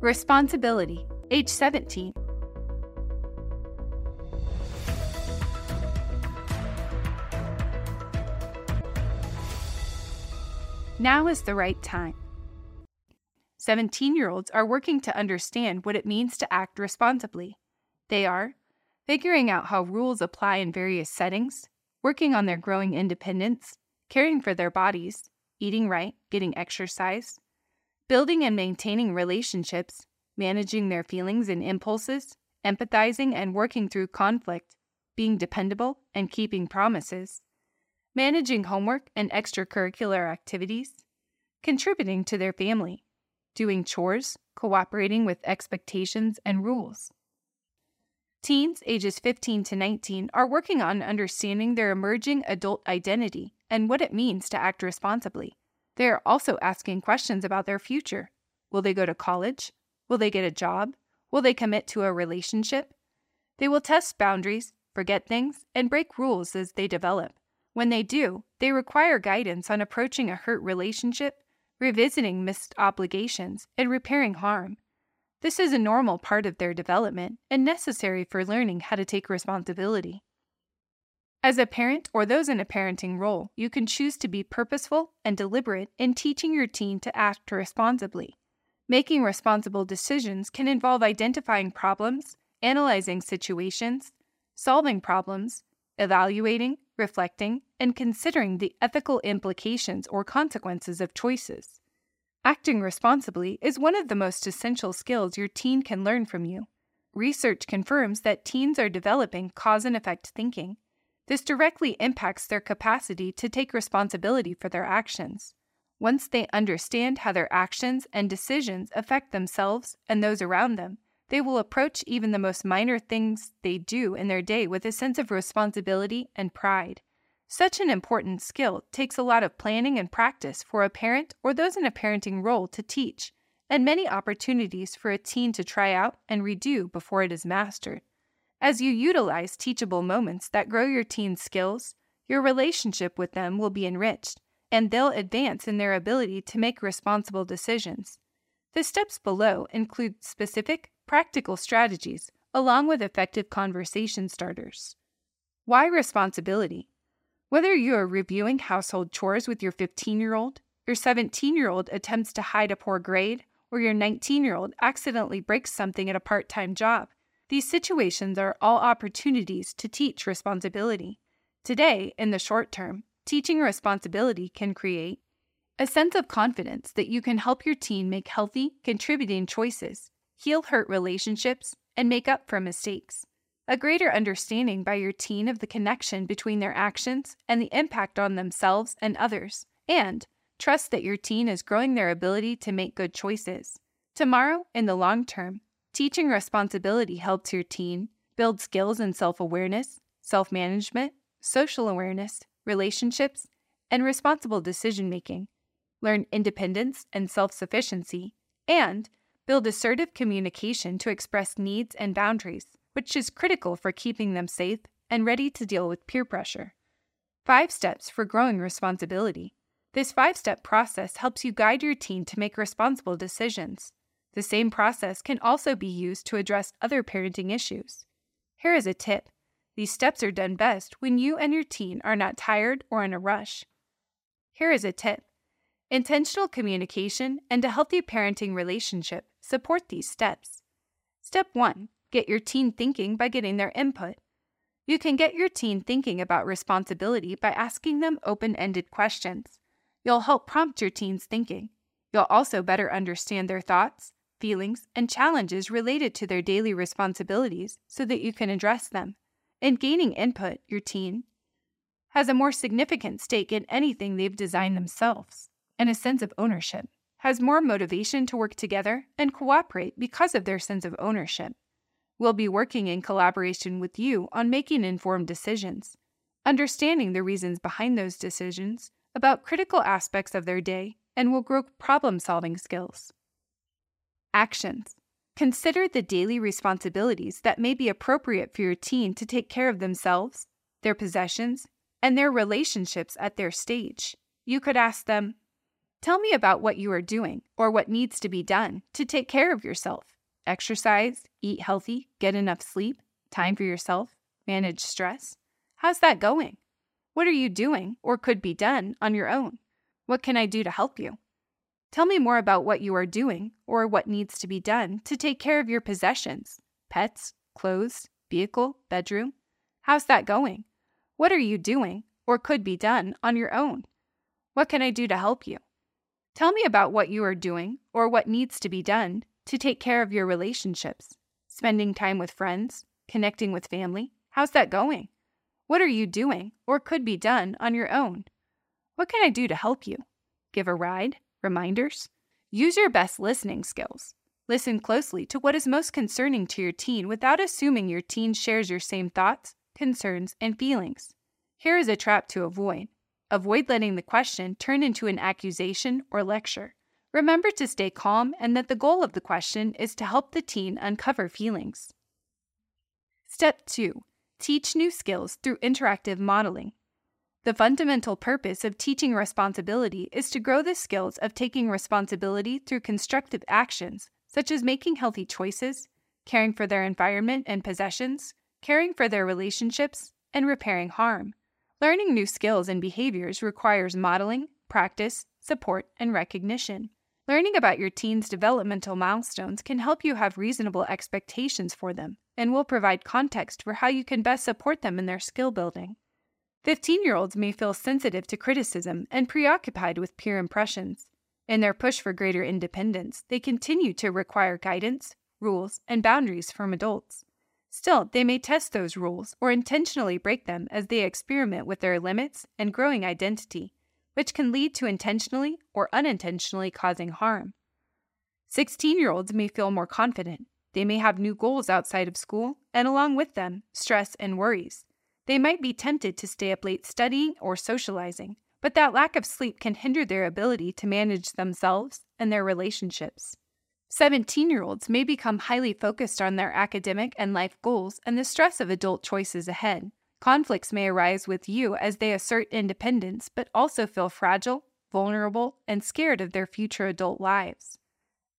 Responsibility, age 17. Now is the right time. 17 year olds are working to understand what it means to act responsibly. They are figuring out how rules apply in various settings, working on their growing independence, caring for their bodies, eating right, getting exercise, building and maintaining relationships, managing their feelings and impulses, empathizing and working through conflict, being dependable and keeping promises, managing homework and extracurricular activities, contributing to their family, doing chores, cooperating with expectations and rules. Teens ages 15 to 19 are working on understanding their emerging adult identity and what it means to act responsibly. They are also asking questions about their future. Will they go to college? Will they get a job? Will they commit to a relationship? They will test boundaries, forget things, and break rules as they develop. When they do, they require guidance on approaching a hurt relationship, revisiting missed obligations, and repairing harm. This is a normal part of their development and necessary for learning how to take responsibility. As a parent or those in a parenting role, you can choose to be purposeful and deliberate in teaching your teen to act responsibly. Making responsible decisions can involve identifying problems, analyzing situations, solving problems, evaluating, reflecting, and considering the ethical implications or consequences of choices. Acting responsibly is one of the most essential skills your teen can learn from you. Research confirms that teens are developing cause and effect thinking. This directly impacts their capacity to take responsibility for their actions. Once they understand how their actions and decisions affect themselves and those around them, they will approach even the most minor things they do in their day with a sense of responsibility and pride. Such an important skill takes a lot of planning and practice for a parent or those in a parenting role to teach, and many opportunities for a teen to try out and redo before it is mastered. As you utilize teachable moments that grow your teen's skills, your relationship with them will be enriched, and they'll advance in their ability to make responsible decisions. The steps below include specific, practical strategies along with effective conversation starters. Why responsibility? Whether you are reviewing household chores with your 15 year old, your 17 year old attempts to hide a poor grade, or your 19 year old accidentally breaks something at a part time job, these situations are all opportunities to teach responsibility. Today, in the short term, teaching responsibility can create a sense of confidence that you can help your teen make healthy, contributing choices, heal hurt relationships, and make up for mistakes a greater understanding by your teen of the connection between their actions and the impact on themselves and others, and trust that your teen is growing their ability to make good choices. Tomorrow, in the long term, teaching responsibility helps your teen build skills in self awareness, self management, social awareness, relationships, and responsible decision making, learn independence and self sufficiency, and build assertive communication to express needs and boundaries which is critical for keeping them safe and ready to deal with peer pressure. Five steps for growing responsibility. This five step process helps you guide your teen to make responsible decisions. The same process can also be used to address other parenting issues. Here is a tip these steps are done best when you and your teen are not tired or in a rush. Here is a tip intentional communication and a healthy parenting relationship support these steps. Step 1 Get your teen thinking by getting their input. You can get your teen thinking about responsibility by asking them open ended questions. You'll help prompt your teen's thinking. You'll also better understand their thoughts, feelings, and challenges related to their daily responsibilities so that you can address them. In gaining input, your teen has a more significant stake in anything they've designed themselves and a sense of ownership, has more motivation to work together and cooperate because of their sense of ownership. We'll be working in collaboration with you on making informed decisions, understanding the reasons behind those decisions about critical aspects of their day, and will grow problem solving skills. Actions Consider the daily responsibilities that may be appropriate for your teen to take care of themselves, their possessions, and their relationships at their stage. You could ask them Tell me about what you are doing or what needs to be done to take care of yourself. Exercise, eat healthy, get enough sleep, time for yourself, manage stress. How's that going? What are you doing or could be done on your own? What can I do to help you? Tell me more about what you are doing or what needs to be done to take care of your possessions pets, clothes, vehicle, bedroom. How's that going? What are you doing or could be done on your own? What can I do to help you? Tell me about what you are doing or what needs to be done to take care of your relationships, spending time with friends, connecting with family. How's that going? What are you doing or could be done on your own? What can I do to help you? Give a ride? Reminders? Use your best listening skills. Listen closely to what is most concerning to your teen without assuming your teen shares your same thoughts, concerns, and feelings. Here is a trap to avoid. Avoid letting the question turn into an accusation or lecture. Remember to stay calm and that the goal of the question is to help the teen uncover feelings. Step 2 Teach new skills through interactive modeling. The fundamental purpose of teaching responsibility is to grow the skills of taking responsibility through constructive actions, such as making healthy choices, caring for their environment and possessions, caring for their relationships, and repairing harm. Learning new skills and behaviors requires modeling, practice, support, and recognition. Learning about your teen's developmental milestones can help you have reasonable expectations for them and will provide context for how you can best support them in their skill building. 15 year olds may feel sensitive to criticism and preoccupied with peer impressions. In their push for greater independence, they continue to require guidance, rules, and boundaries from adults. Still, they may test those rules or intentionally break them as they experiment with their limits and growing identity, which can lead to intentionally or unintentionally causing harm. 16 year olds may feel more confident. They may have new goals outside of school, and along with them, stress and worries. They might be tempted to stay up late studying or socializing, but that lack of sleep can hinder their ability to manage themselves and their relationships. 17 year olds may become highly focused on their academic and life goals and the stress of adult choices ahead. Conflicts may arise with you as they assert independence, but also feel fragile, vulnerable, and scared of their future adult lives.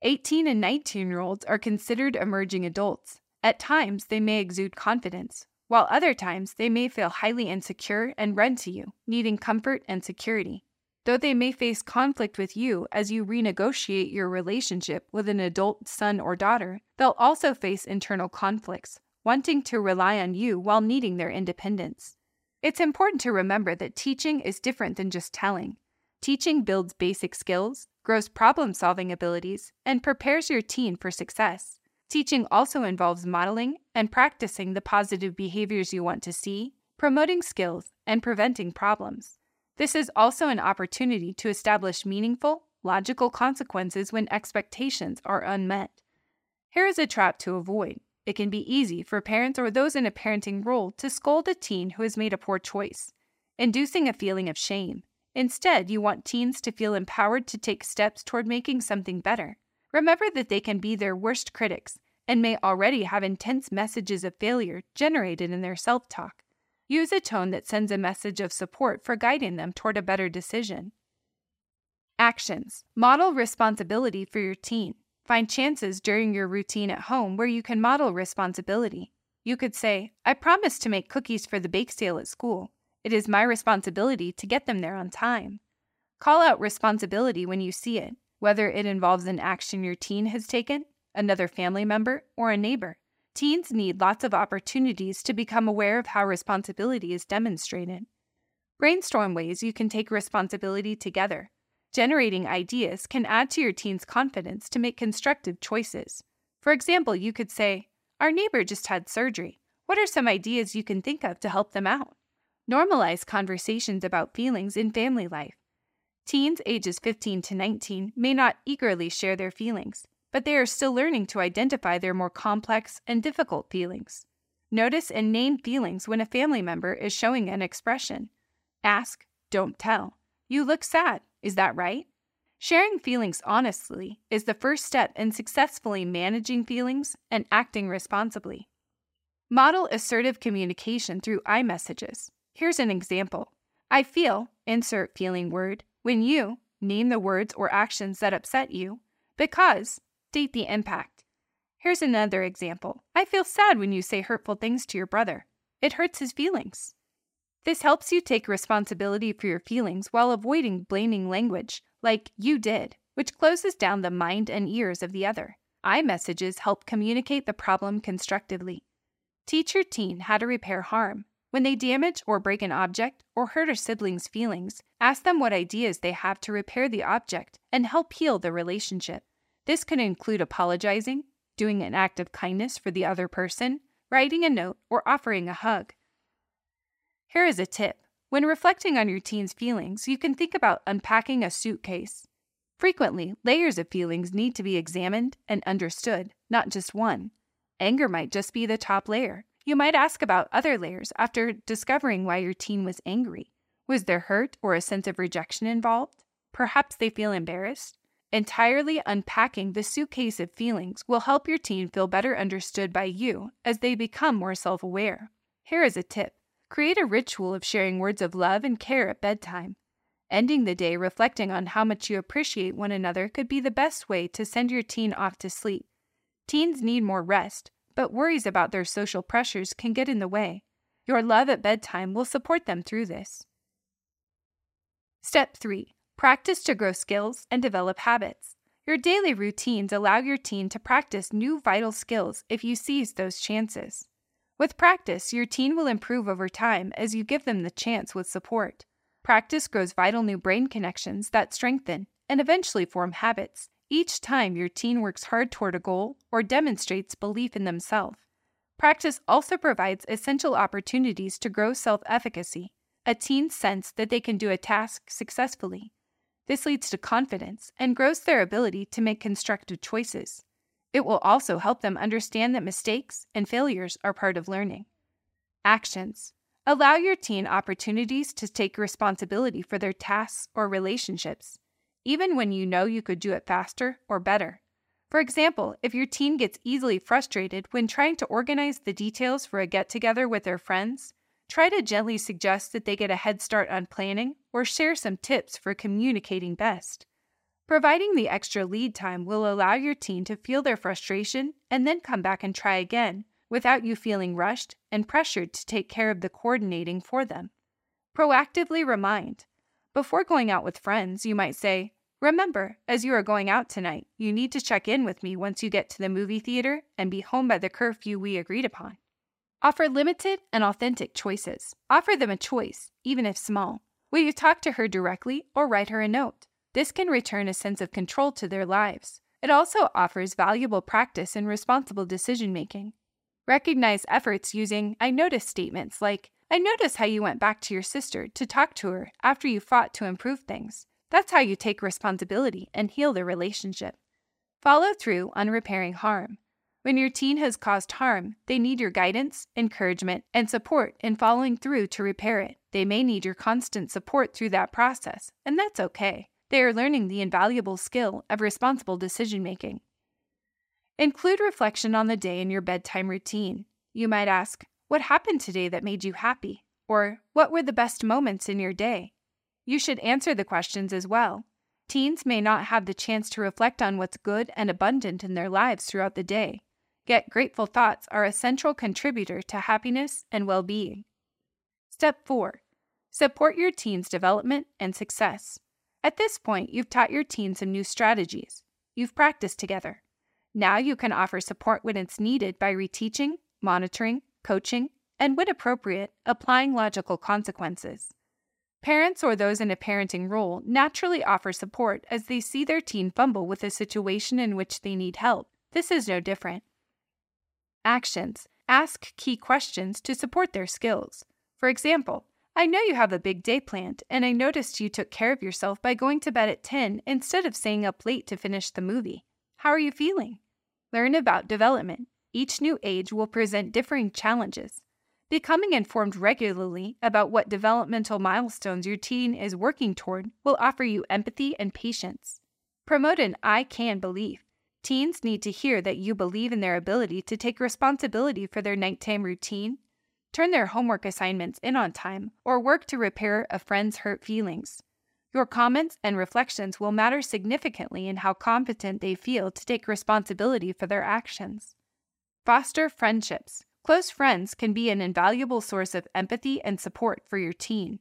18 and 19 year olds are considered emerging adults. At times, they may exude confidence, while other times they may feel highly insecure and run to you, needing comfort and security. Though they may face conflict with you as you renegotiate your relationship with an adult son or daughter, they'll also face internal conflicts, wanting to rely on you while needing their independence. It's important to remember that teaching is different than just telling. Teaching builds basic skills, grows problem solving abilities, and prepares your teen for success. Teaching also involves modeling and practicing the positive behaviors you want to see, promoting skills, and preventing problems. This is also an opportunity to establish meaningful, logical consequences when expectations are unmet. Here is a trap to avoid. It can be easy for parents or those in a parenting role to scold a teen who has made a poor choice, inducing a feeling of shame. Instead, you want teens to feel empowered to take steps toward making something better. Remember that they can be their worst critics and may already have intense messages of failure generated in their self talk. Use a tone that sends a message of support for guiding them toward a better decision. Actions Model responsibility for your teen. Find chances during your routine at home where you can model responsibility. You could say, I promise to make cookies for the bake sale at school. It is my responsibility to get them there on time. Call out responsibility when you see it, whether it involves an action your teen has taken, another family member, or a neighbor. Teens need lots of opportunities to become aware of how responsibility is demonstrated. Brainstorm ways you can take responsibility together. Generating ideas can add to your teen's confidence to make constructive choices. For example, you could say, Our neighbor just had surgery. What are some ideas you can think of to help them out? Normalize conversations about feelings in family life. Teens ages 15 to 19 may not eagerly share their feelings, but they are still learning to identify their more complex and difficult feelings. Notice and name feelings when a family member is showing an expression. Ask, don't tell. You look sad, is that right? Sharing feelings honestly is the first step in successfully managing feelings and acting responsibly. Model assertive communication through I messages. Here's an example I feel, insert feeling word, when you, Name the words or actions that upset you. Because, state the impact. Here's another example. I feel sad when you say hurtful things to your brother. It hurts his feelings. This helps you take responsibility for your feelings while avoiding blaming language, like you did, which closes down the mind and ears of the other. I messages help communicate the problem constructively. Teach your teen how to repair harm. When they damage or break an object or hurt a sibling's feelings, ask them what ideas they have to repair the object and help heal the relationship. This could include apologizing, doing an act of kindness for the other person, writing a note, or offering a hug. Here is a tip. When reflecting on your teen's feelings, you can think about unpacking a suitcase. Frequently, layers of feelings need to be examined and understood, not just one. Anger might just be the top layer. You might ask about other layers after discovering why your teen was angry. Was there hurt or a sense of rejection involved? Perhaps they feel embarrassed. Entirely unpacking the suitcase of feelings will help your teen feel better understood by you as they become more self aware. Here is a tip create a ritual of sharing words of love and care at bedtime. Ending the day reflecting on how much you appreciate one another could be the best way to send your teen off to sleep. Teens need more rest, but worries about their social pressures can get in the way. Your love at bedtime will support them through this. Step 3 Practice to grow skills and develop habits. Your daily routines allow your teen to practice new vital skills if you seize those chances. With practice, your teen will improve over time as you give them the chance with support. Practice grows vital new brain connections that strengthen and eventually form habits each time your teen works hard toward a goal or demonstrates belief in themselves. Practice also provides essential opportunities to grow self efficacy, a teen's sense that they can do a task successfully. This leads to confidence and grows their ability to make constructive choices. It will also help them understand that mistakes and failures are part of learning. Actions Allow your teen opportunities to take responsibility for their tasks or relationships even when you know you could do it faster or better. For example, if your teen gets easily frustrated when trying to organize the details for a get together with their friends, try to gently suggest that they get a head start on planning or share some tips for communicating best. Providing the extra lead time will allow your teen to feel their frustration and then come back and try again without you feeling rushed and pressured to take care of the coordinating for them. Proactively remind. Before going out with friends, you might say, Remember, as you are going out tonight, you need to check in with me once you get to the movie theater and be home by the curfew we agreed upon. Offer limited and authentic choices. Offer them a choice, even if small. Will you talk to her directly or write her a note? This can return a sense of control to their lives. It also offers valuable practice in responsible decision making. Recognize efforts using I notice statements like, I notice how you went back to your sister to talk to her after you fought to improve things. That's how you take responsibility and heal the relationship. Follow through on repairing harm. When your teen has caused harm, they need your guidance, encouragement, and support in following through to repair it. They may need your constant support through that process, and that's okay. They are learning the invaluable skill of responsible decision making. Include reflection on the day in your bedtime routine. You might ask, What happened today that made you happy? Or, What were the best moments in your day? You should answer the questions as well. Teens may not have the chance to reflect on what's good and abundant in their lives throughout the day. Yet, grateful thoughts are a central contributor to happiness and well being. Step 4 Support your teen's development and success. At this point, you've taught your teen some new strategies. You've practiced together. Now you can offer support when it's needed by reteaching, monitoring, coaching, and when appropriate, applying logical consequences. Parents or those in a parenting role naturally offer support as they see their teen fumble with a situation in which they need help. This is no different. Actions Ask key questions to support their skills. For example, I know you have a big day planned, and I noticed you took care of yourself by going to bed at 10 instead of staying up late to finish the movie. How are you feeling? Learn about development. Each new age will present differing challenges. Becoming informed regularly about what developmental milestones your teen is working toward will offer you empathy and patience. Promote an I can belief. Teens need to hear that you believe in their ability to take responsibility for their nighttime routine, turn their homework assignments in on time, or work to repair a friend's hurt feelings. Your comments and reflections will matter significantly in how competent they feel to take responsibility for their actions. Foster friendships. Close friends can be an invaluable source of empathy and support for your teen.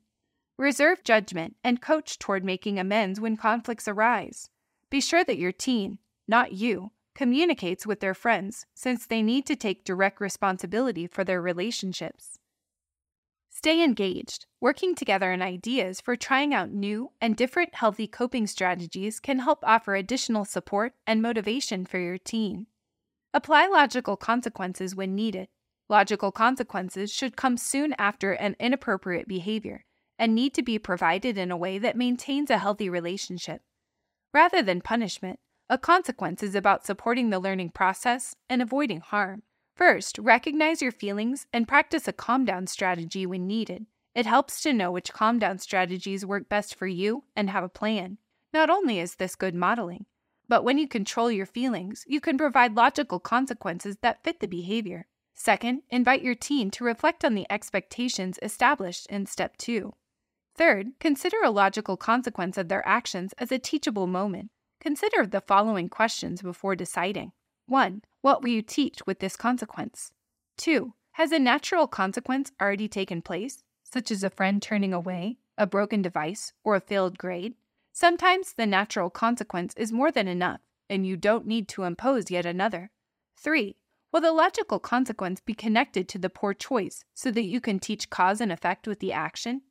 Reserve judgment and coach toward making amends when conflicts arise. Be sure that your teen, not you, communicates with their friends since they need to take direct responsibility for their relationships. Stay engaged. Working together on ideas for trying out new and different healthy coping strategies can help offer additional support and motivation for your teen. Apply logical consequences when needed. Logical consequences should come soon after an inappropriate behavior and need to be provided in a way that maintains a healthy relationship. Rather than punishment, a consequence is about supporting the learning process and avoiding harm. First, recognize your feelings and practice a calm down strategy when needed. It helps to know which calm down strategies work best for you and have a plan. Not only is this good modeling, but when you control your feelings, you can provide logical consequences that fit the behavior. Second, invite your teen to reflect on the expectations established in step two. Third, consider a logical consequence of their actions as a teachable moment. Consider the following questions before deciding 1. What will you teach with this consequence? 2. Has a natural consequence already taken place, such as a friend turning away, a broken device, or a failed grade? Sometimes the natural consequence is more than enough, and you don't need to impose yet another. 3. Will the logical consequence be connected to the poor choice so that you can teach cause and effect with the action?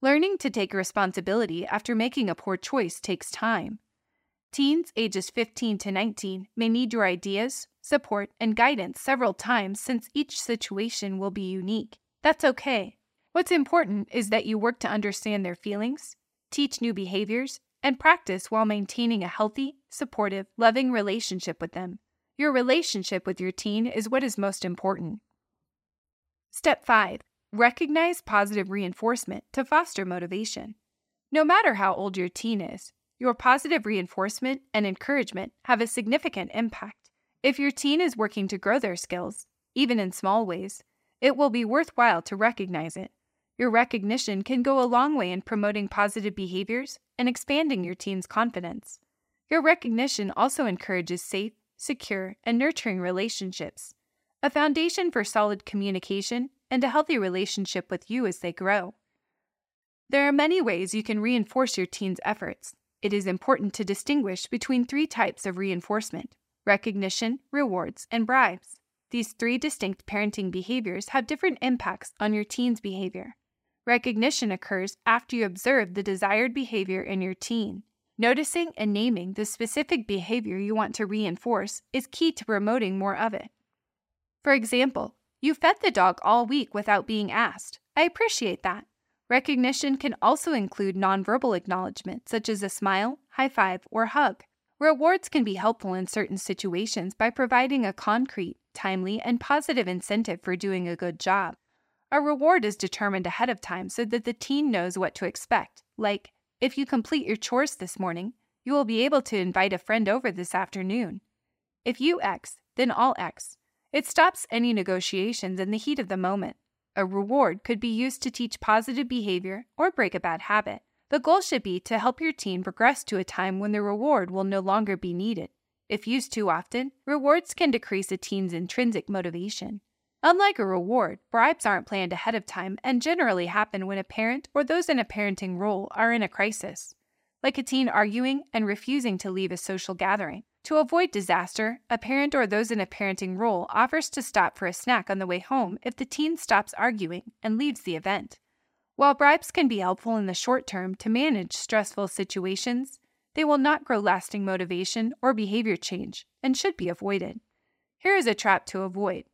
Learning to take responsibility after making a poor choice takes time. Teens ages 15 to 19 may need your ideas, support, and guidance several times since each situation will be unique. That's okay. What's important is that you work to understand their feelings, teach new behaviors, and practice while maintaining a healthy, supportive, loving relationship with them. Your relationship with your teen is what is most important. Step 5 Recognize positive reinforcement to foster motivation. No matter how old your teen is, your positive reinforcement and encouragement have a significant impact. If your teen is working to grow their skills, even in small ways, it will be worthwhile to recognize it. Your recognition can go a long way in promoting positive behaviors and expanding your teen's confidence. Your recognition also encourages safe, secure, and nurturing relationships, a foundation for solid communication and a healthy relationship with you as they grow. There are many ways you can reinforce your teen's efforts. It is important to distinguish between three types of reinforcement recognition, rewards, and bribes. These three distinct parenting behaviors have different impacts on your teen's behavior. Recognition occurs after you observe the desired behavior in your teen. Noticing and naming the specific behavior you want to reinforce is key to promoting more of it. For example, you fed the dog all week without being asked. I appreciate that. Recognition can also include nonverbal acknowledgement, such as a smile, high five, or hug. Rewards can be helpful in certain situations by providing a concrete, timely, and positive incentive for doing a good job. A reward is determined ahead of time so that the teen knows what to expect, like, if you complete your chores this morning, you will be able to invite a friend over this afternoon. If you X, then all X. It stops any negotiations in the heat of the moment. A reward could be used to teach positive behavior or break a bad habit. The goal should be to help your teen progress to a time when the reward will no longer be needed. If used too often, rewards can decrease a teen's intrinsic motivation. Unlike a reward, bribes aren't planned ahead of time and generally happen when a parent or those in a parenting role are in a crisis, like a teen arguing and refusing to leave a social gathering. To avoid disaster, a parent or those in a parenting role offers to stop for a snack on the way home if the teen stops arguing and leaves the event. While bribes can be helpful in the short term to manage stressful situations, they will not grow lasting motivation or behavior change and should be avoided. Here is a trap to avoid.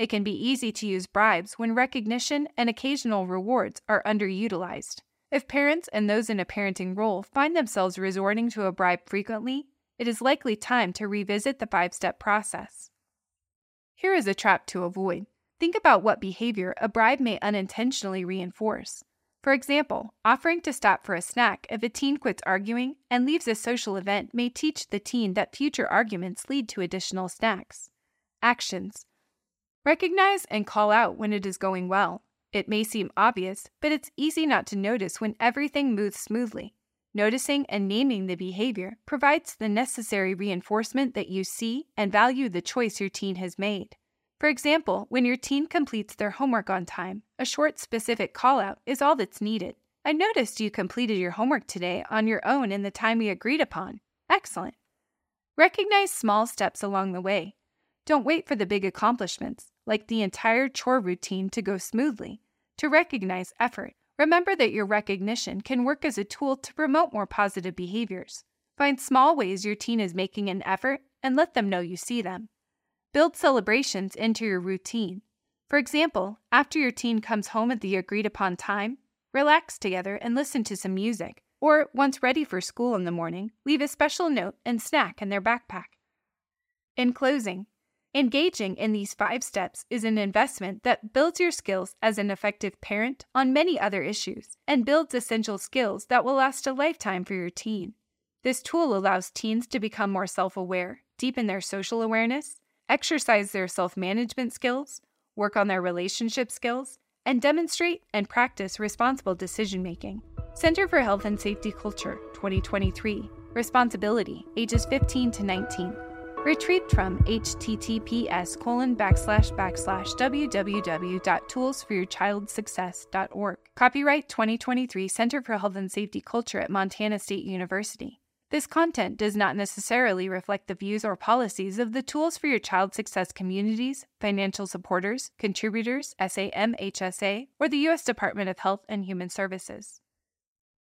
It can be easy to use bribes when recognition and occasional rewards are underutilized. If parents and those in a parenting role find themselves resorting to a bribe frequently, it is likely time to revisit the five step process. Here is a trap to avoid. Think about what behavior a bribe may unintentionally reinforce. For example, offering to stop for a snack if a teen quits arguing and leaves a social event may teach the teen that future arguments lead to additional snacks. Actions Recognize and call out when it is going well. It may seem obvious, but it's easy not to notice when everything moves smoothly. Noticing and naming the behavior provides the necessary reinforcement that you see and value the choice your teen has made. For example, when your teen completes their homework on time, a short specific call out is all that's needed. I noticed you completed your homework today on your own in the time we agreed upon. Excellent. Recognize small steps along the way. Don't wait for the big accomplishments, like the entire chore routine, to go smoothly. To recognize effort, Remember that your recognition can work as a tool to promote more positive behaviors. Find small ways your teen is making an effort and let them know you see them. Build celebrations into your routine. For example, after your teen comes home at the agreed upon time, relax together and listen to some music. Or, once ready for school in the morning, leave a special note and snack in their backpack. In closing, Engaging in these five steps is an investment that builds your skills as an effective parent on many other issues and builds essential skills that will last a lifetime for your teen. This tool allows teens to become more self aware, deepen their social awareness, exercise their self management skills, work on their relationship skills, and demonstrate and practice responsible decision making. Center for Health and Safety Culture 2023 Responsibility, ages 15 to 19. Retrieved from https colon backslash backslash www.toolsforyourchildsuccess.org. Copyright 2023 Center for Health and Safety Culture at Montana State University. This content does not necessarily reflect the views or policies of the Tools for Your Child Success communities, financial supporters, contributors, SAMHSA, or the U.S. Department of Health and Human Services.